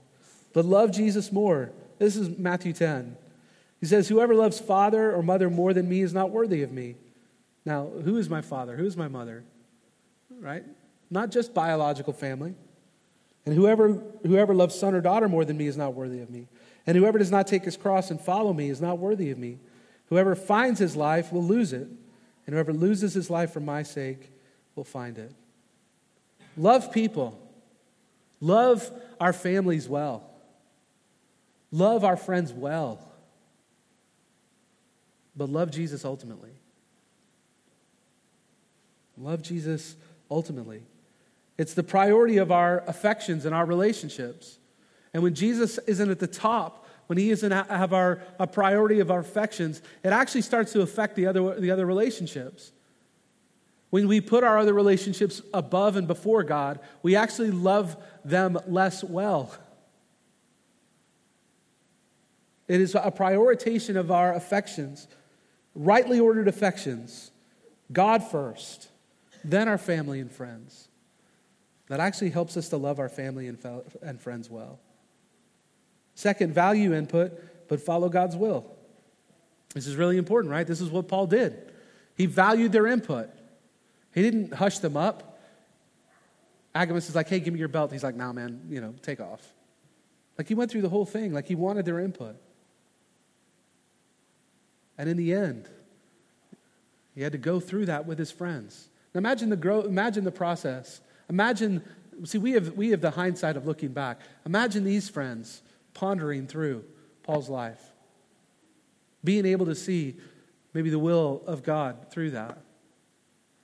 But love Jesus more. This is Matthew 10. He says, Whoever loves father or mother more than me is not worthy of me. Now, who is my father? Who is my mother? Right? Not just biological family. And whoever, whoever loves son or daughter more than me is not worthy of me. And whoever does not take his cross and follow me is not worthy of me. Whoever finds his life will lose it. And whoever loses his life for my sake will find it. Love people. Love our families well. Love our friends well. But love Jesus ultimately. Love Jesus ultimately. It's the priority of our affections and our relationships. And when Jesus isn't at the top, when he isn't have our a priority of our affections, it actually starts to affect the other, the other relationships. When we put our other relationships above and before God, we actually love them less well. It is a prioritization of our affections, rightly ordered affections, God first, then our family and friends. That actually helps us to love our family and, and friends well. Second, value input, but follow God's will. This is really important, right? This is what Paul did. He valued their input. He didn't hush them up. Agabus is like, hey, give me your belt. He's like, nah, man, you know, take off. Like he went through the whole thing, like he wanted their input. And in the end, he had to go through that with his friends. Now imagine the, grow, imagine the process. Imagine, see, we have, we have the hindsight of looking back. Imagine these friends pondering through Paul's life, being able to see maybe the will of God through that.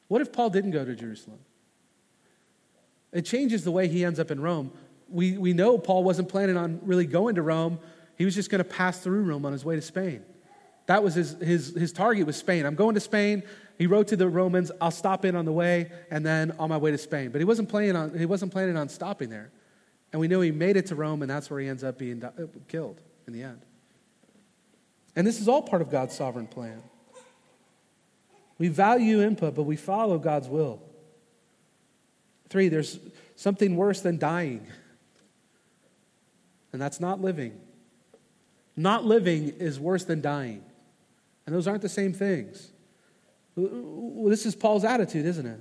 What if Paul didn't go to Jerusalem? It changes the way he ends up in Rome. We, we know Paul wasn't planning on really going to Rome. He was just going to pass through Rome on his way to Spain. That was his, his, his target was Spain. I'm going to Spain. He wrote to the Romans, I'll stop in on the way and then on my way to Spain. But he wasn't planning on, he wasn't planning on stopping there. And we know he made it to Rome, and that's where he ends up being uh, killed in the end. And this is all part of God's sovereign plan. We value input, but we follow God's will. Three, there's something worse than dying, and that's not living. Not living is worse than dying, and those aren't the same things. This is Paul's attitude, isn't it?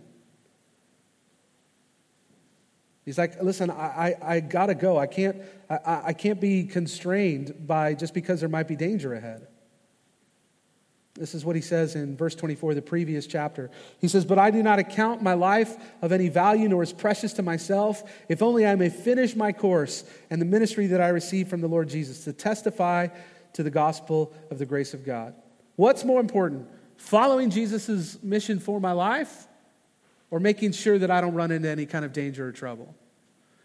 He's like, listen, I, I, I gotta go. I can't, I, I can't be constrained by just because there might be danger ahead. This is what he says in verse 24, the previous chapter. He says, But I do not account my life of any value, nor as precious to myself, if only I may finish my course and the ministry that I received from the Lord Jesus to testify to the gospel of the grace of God. What's more important, following Jesus' mission for my life or making sure that I don't run into any kind of danger or trouble?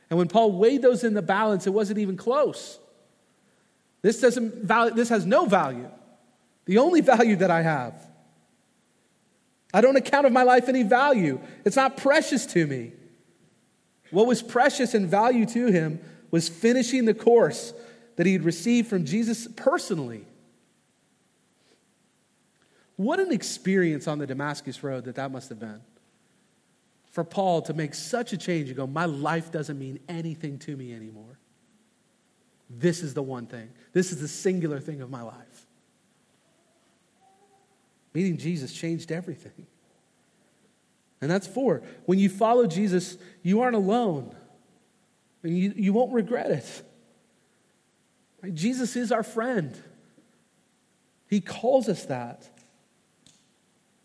And when Paul weighed those in the balance, it wasn't even close. This, doesn't this has no value the only value that I have. I don't account of my life any value. It's not precious to me. What was precious and value to him was finishing the course that he had received from Jesus personally. What an experience on the Damascus Road that that must have been. For Paul to make such a change and go, My life doesn't mean anything to me anymore. This is the one thing. This is the singular thing of my life. Meeting Jesus changed everything. And that's four. When you follow Jesus, you aren't alone. And you, you won't regret it. Right? Jesus is our friend. He calls us that.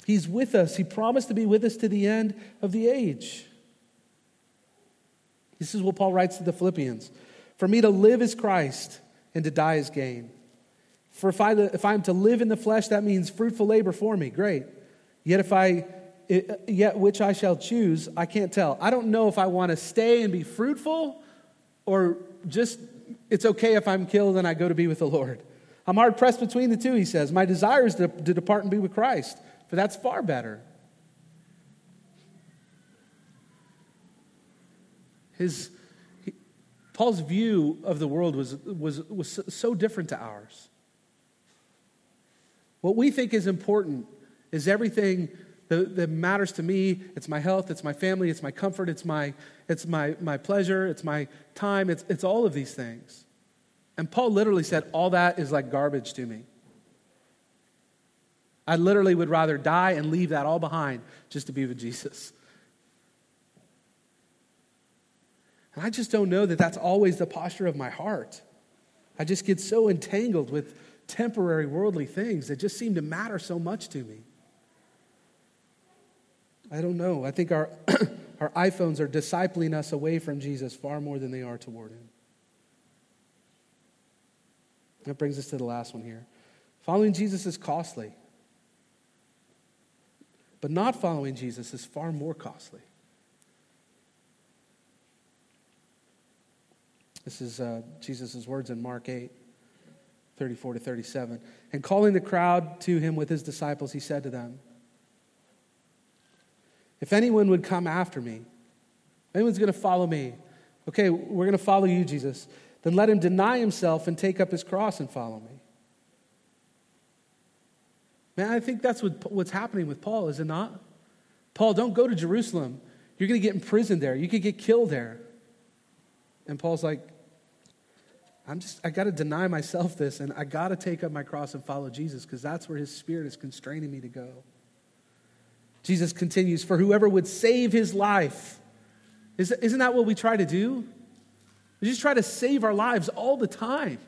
He's with us. He promised to be with us to the end of the age. This is what Paul writes to the Philippians. For me to live is Christ, and to die is gain. For if, I, if I'm to live in the flesh, that means fruitful labor for me. Great. Yet if I, yet which I shall choose, I can't tell. I don't know if I want to stay and be fruitful or just it's okay if I'm killed and I go to be with the Lord. I'm hard pressed between the two, he says. My desire is to, to depart and be with Christ, for that's far better. His, he, Paul's view of the world was, was, was so different to ours. What we think is important is everything that, that, matters to me. It's my health, it's my family, it's my comfort, it's my, it's my, my pleasure, it's my time, it's, it's all of these things. And Paul literally said, All that is like garbage to me. I literally would rather die and leave that all behind just to be with Jesus. And I just don't know that that's always the posture of my heart. I just get so entangled with temporary worldly things that just seem to matter so much to me. I don't know. I think our, our iPhones are discipling us away from Jesus far more than they are toward him. That brings us to the last one here. Following Jesus is costly, but not following Jesus is far more costly. This is uh, Jesus' words in Mark 8, 34 to 37. And calling the crowd to him with his disciples, he said to them, If anyone would come after me, anyone's going to follow me, okay, we're going to follow you, Jesus, then let him deny himself and take up his cross and follow me. Man, I think that's what, what's happening with Paul, is it not? Paul, don't go to Jerusalem. You're going to get imprisoned there. You could get killed there. And Paul's like, I'm just, I got to deny myself this and I got to take up my cross and follow Jesus because that's where his spirit is constraining me to go. Jesus continues, For whoever would save his life, isn't that what we try to do? We just try to save our lives all the time.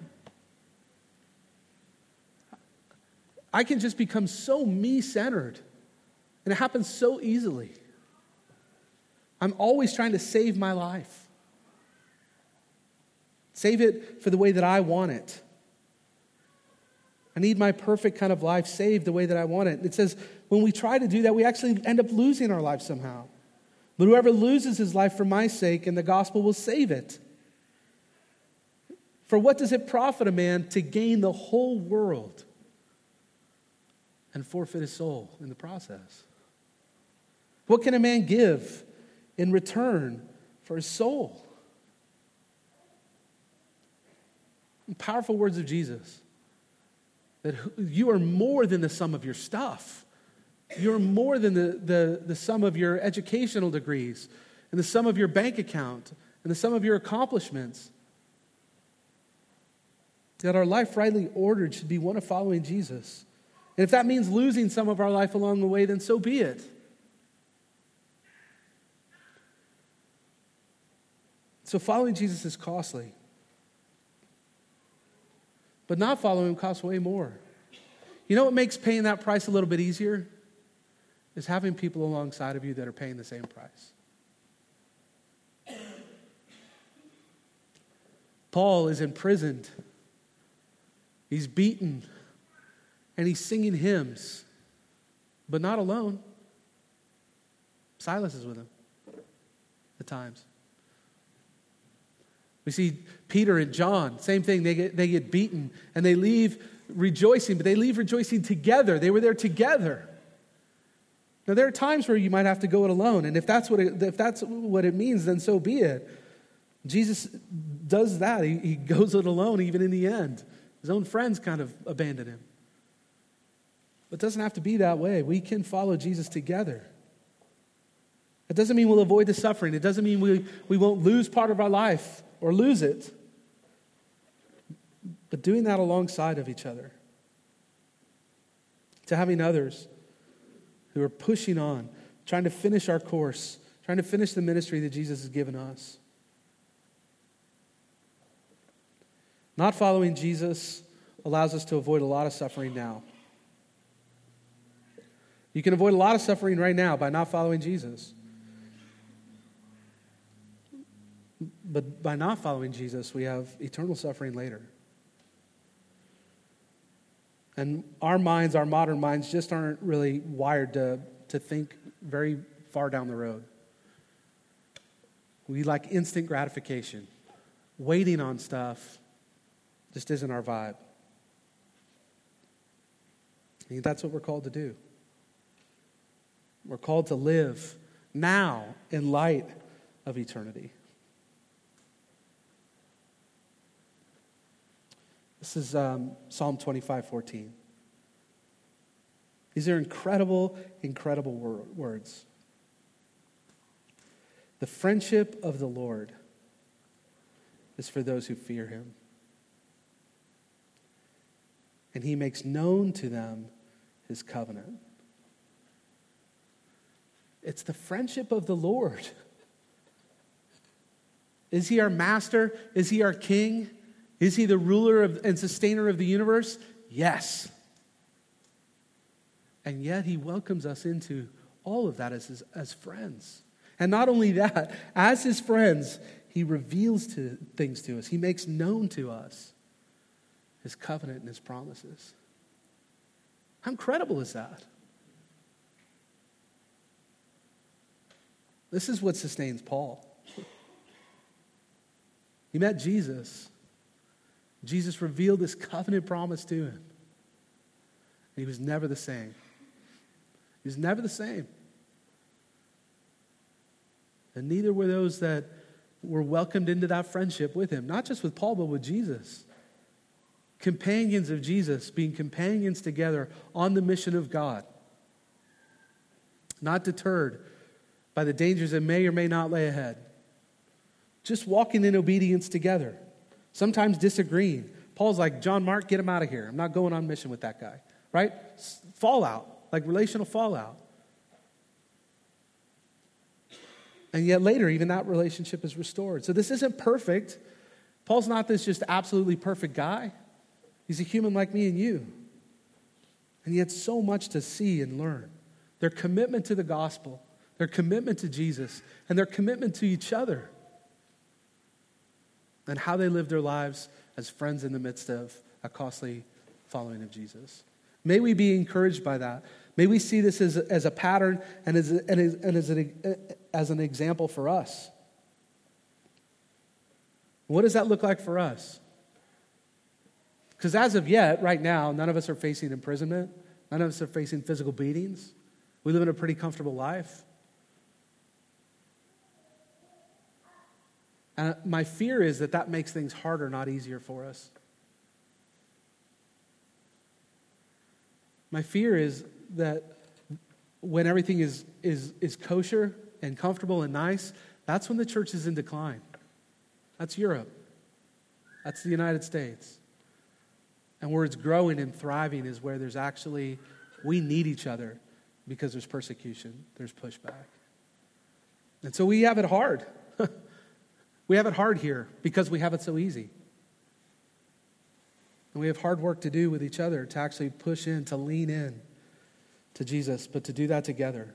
I can just become so me centered, and it happens so easily. I'm always trying to save my life. Save it for the way that I want it. I need my perfect kind of life saved the way that I want it. It says when we try to do that, we actually end up losing our life somehow. But whoever loses his life for my sake and the gospel will save it. For what does it profit a man to gain the whole world and forfeit his soul in the process? What can a man give in return for his soul? Powerful words of Jesus that you are more than the sum of your stuff. You're more than the, the, the sum of your educational degrees and the sum of your bank account and the sum of your accomplishments. That our life rightly ordered should be one of following Jesus. And if that means losing some of our life along the way, then so be it. So following Jesus is costly. But not following him costs way more. You know what makes paying that price a little bit easier? Is having people alongside of you that are paying the same price. Paul is imprisoned, he's beaten, and he's singing hymns, but not alone. Silas is with him at times. We see Peter and John, same thing. They get, they get beaten and they leave rejoicing, but they leave rejoicing together. They were there together. Now, there are times where you might have to go it alone, and if that's what it, if that's what it means, then so be it. Jesus does that. He, he goes it alone, even in the end. His own friends kind of abandon him. But it doesn't have to be that way. We can follow Jesus together. It doesn't mean we'll avoid the suffering. It doesn't mean we, we won't lose part of our life or lose it. But doing that alongside of each other, to having others who are pushing on, trying to finish our course, trying to finish the ministry that Jesus has given us. Not following Jesus allows us to avoid a lot of suffering now. You can avoid a lot of suffering right now by not following Jesus. But by not following Jesus, we have eternal suffering later. And our minds, our modern minds, just aren't really wired to, to think very far down the road. We like instant gratification. Waiting on stuff just isn't our vibe. And that's what we're called to do. We're called to live now in light of eternity. This is um, Psalm 25 14. These are incredible, incredible wor- words. The friendship of the Lord is for those who fear him. And he makes known to them his covenant. It's the friendship of the Lord. Is he our master? Is he our king? Is he the ruler of, and sustainer of the universe? Yes. And yet he welcomes us into all of that as, his, as friends. And not only that, as his friends, he reveals to, things to us, he makes known to us his covenant and his promises. How incredible is that? This is what sustains Paul. He met Jesus. Jesus revealed this covenant promise to him. And he was never the same. He was never the same. And neither were those that were welcomed into that friendship with him, not just with Paul, but with Jesus. Companions of Jesus, being companions together on the mission of God. Not deterred by the dangers that may or may not lay ahead. Just walking in obedience together, sometimes disagreeing. Paul's like, John Mark, get him out of here. I'm not going on mission with that guy, right? Fallout, like relational fallout. And yet later, even that relationship is restored. So this isn't perfect. Paul's not this just absolutely perfect guy. He's a human like me and you. And yet, so much to see and learn. Their commitment to the gospel, their commitment to Jesus, and their commitment to each other, and how they live their lives as friends in the midst of a costly following of Jesus. May we be encouraged by that. May we see this as, as a pattern and as, and as, and as, an, as an example for us. What does that look like for us? Because as of yet, right now, none of us are facing imprisonment, none of us are facing physical beatings. We live in a pretty comfortable life. And my fear is that that makes things harder, not easier for us. My fear is that when everything is, is, is kosher and comfortable and nice, that's when the church is in decline. That's Europe. That's the United States. And where it's growing and thriving is where there's actually, we need each other because there's persecution, there's pushback. And so we have it hard. We have it hard here because we have it so easy. And we have hard work to do with each other to actually push in, to lean in to Jesus, but to do that together.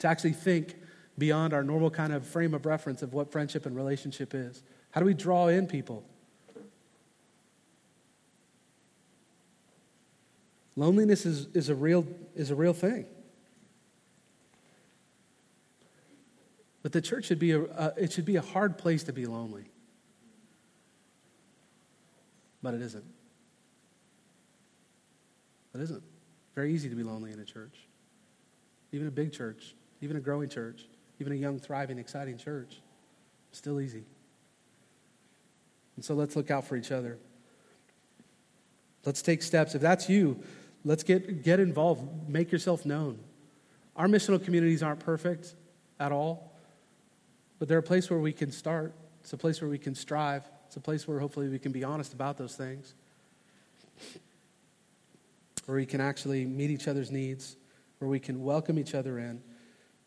To actually think beyond our normal kind of frame of reference of what friendship and relationship is. How do we draw in people? Loneliness is, is, a, real, is a real thing. But the church should be a, uh, it should be a hard place to be lonely but it isn't. It isn't. Very easy to be lonely in a church, even a big church, even a growing church, even a young, thriving, exciting church. Still easy. And so let's look out for each other. Let's take steps. If that's you, let's get, get involved, make yourself known. Our missional communities aren't perfect at all, but they're a place where we can start. It's a place where we can strive. It's a place where hopefully we can be honest about those things, where we can actually meet each other's needs, where we can welcome each other in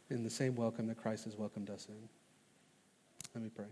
in the same welcome that Christ has welcomed us in. Let me pray.